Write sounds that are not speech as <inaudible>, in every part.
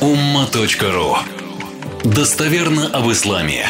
umma.ru Достоверно об исламе.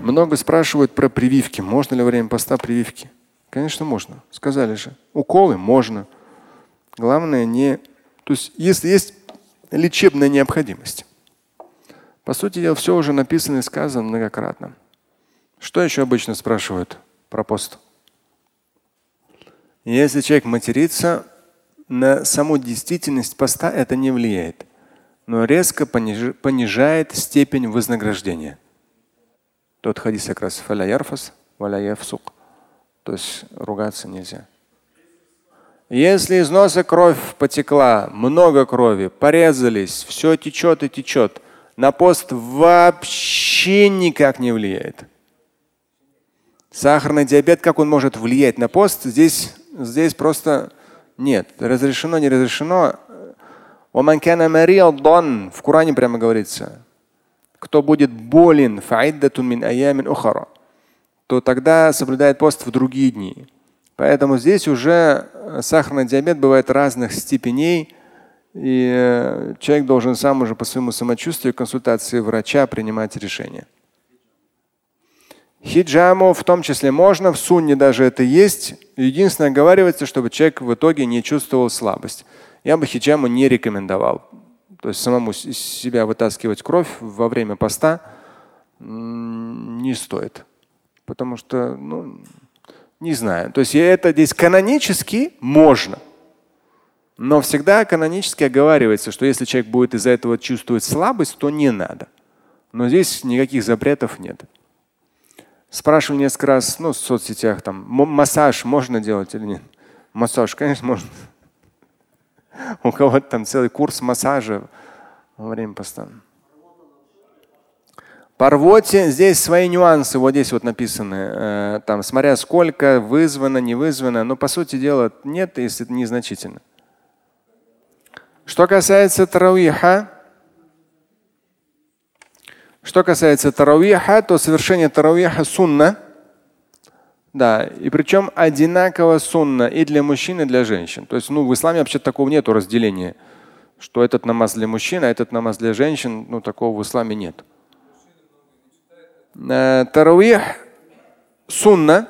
Много спрашивают про прививки. Можно ли во время поста прививки? Конечно, можно. Сказали же. Уколы можно. Главное не… То есть, если есть лечебная необходимость. По сути дела, все уже написано и сказано многократно. Что еще обычно спрашивают про пост? Если человек матерится, на саму действительность поста это не влияет, но резко понижает степень вознаграждения. Тот хадис как раз то есть ругаться нельзя. Если из носа кровь потекла, много крови, порезались, все течет и течет, на пост вообще никак не влияет. Сахарный диабет, как он может влиять на пост? Здесь, здесь просто нет. Разрешено, не разрешено. В Коране прямо говорится, кто будет болен, то тогда соблюдает пост в другие дни. Поэтому здесь уже э, сахарный диабет бывает разных степеней, и э, человек должен сам уже по своему самочувствию, консультации врача принимать решение. Хиджаму в том числе можно, в сунне даже это есть. Единственное, оговаривается, чтобы человек в итоге не чувствовал слабость. Я бы хиджаму не рекомендовал. То есть самому себя вытаскивать кровь во время поста не стоит потому что, ну, не знаю. То есть это здесь канонически можно. Но всегда канонически оговаривается, что если человек будет из-за этого чувствовать слабость, то не надо. Но здесь никаких запретов нет. Спрашивали несколько раз ну, в соцсетях, там, массаж можно делать или нет? Массаж, конечно, можно. <laughs> У кого-то там целый курс массажа во время поста. По рвоте здесь свои нюансы, вот здесь вот написаны, э, там, смотря сколько, вызвано, не вызвано, но по сути дела нет, если это незначительно. Что касается тарауиха, что касается тарауиха, то совершение тарауиха сунна. Да, и причем одинаково сунна и для мужчин, и для женщин. То есть ну, в исламе вообще такого нету разделения, что этот намаз для мужчин, а этот намаз для женщин. Ну, такого в исламе нет. Э, Таравих сунна,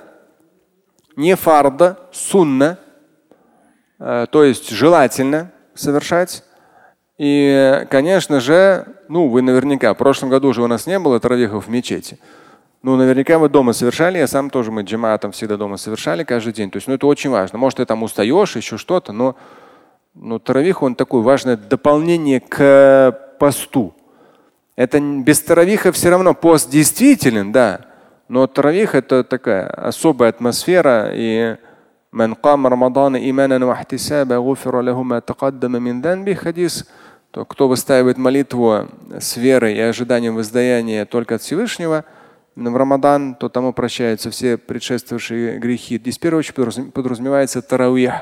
не фарда, сунна, э, то есть желательно совершать. И, конечно же, ну, вы наверняка, в прошлом году уже у нас не было таравихов в мечети. Ну, наверняка вы дома совершали, я сам тоже, мы джамаатом всегда дома совершали каждый день. То есть, ну, это очень важно. Может, ты там устаешь, еще что-то, но ну, таравих, он такое важное дополнение к посту. Это без таравиха все равно пост действителен, да. Но таравих это такая особая атмосфера. И من قام رمضان إيمانا واحتسابا غفر له ما تقدم من ذنبه хадис, то кто выстаивает молитву с верой и ожиданием воздаяния только от Всевышнего в Рамадан, то тому прощаются все предшествующие грехи. Здесь в первую подразумевается таравих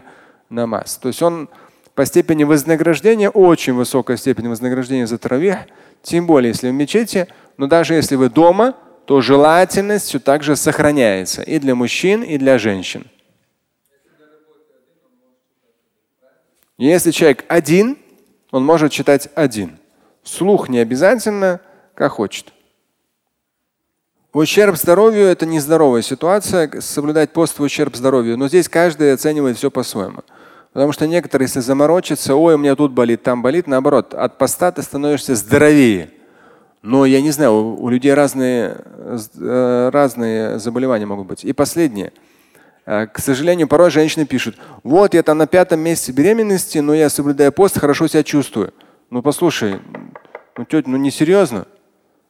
намаз. То есть он по степени вознаграждения, очень высокая степень вознаграждения за таравих – тем более, если в мечети, но даже если вы дома, то желательность все так же сохраняется и для мужчин, и для женщин. Если человек один, он может читать один. Слух не обязательно, как хочет. Ущерб здоровью это нездоровая ситуация, соблюдать пост в ущерб здоровью. Но здесь каждый оценивает все по-своему. Потому что некоторые, если заморочатся, ой, у меня тут болит, там болит, наоборот, от поста ты становишься здоровее. Но я не знаю, у, у людей разные, э, разные заболевания могут быть. И последнее. Э, к сожалению, порой женщины пишут, вот я там на пятом месяце беременности, но я соблюдаю пост, хорошо себя чувствую. Ну послушай, ну тетя, ну не серьезно.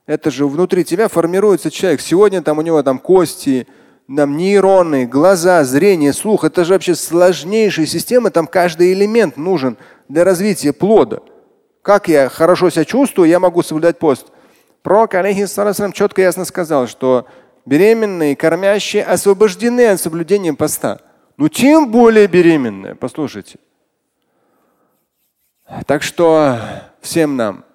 Это же внутри тебя формируется человек. Сегодня там у него там кости, нам нейроны, глаза, зрение, слух. Это же вообще сложнейшая система. Там каждый элемент нужен для развития плода. Как я хорошо себя чувствую, я могу соблюдать пост. Пророк, алейхиссалам, четко и ясно сказал, что беременные, кормящие освобождены от соблюдения поста. Ну тем более беременные. Послушайте. Так что всем нам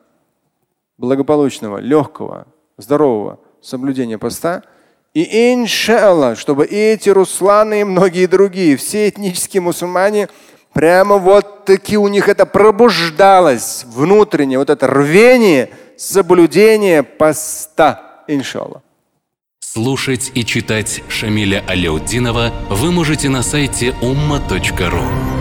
благополучного, легкого, здорового соблюдения поста – и иншаллах, чтобы эти русланы и многие другие, все этнические мусульмане Прямо вот таки у них это пробуждалось внутреннее, вот это рвение соблюдения поста, иншаллах. Слушать и читать Шамиля Аляутдинова вы можете на сайте umma.ru.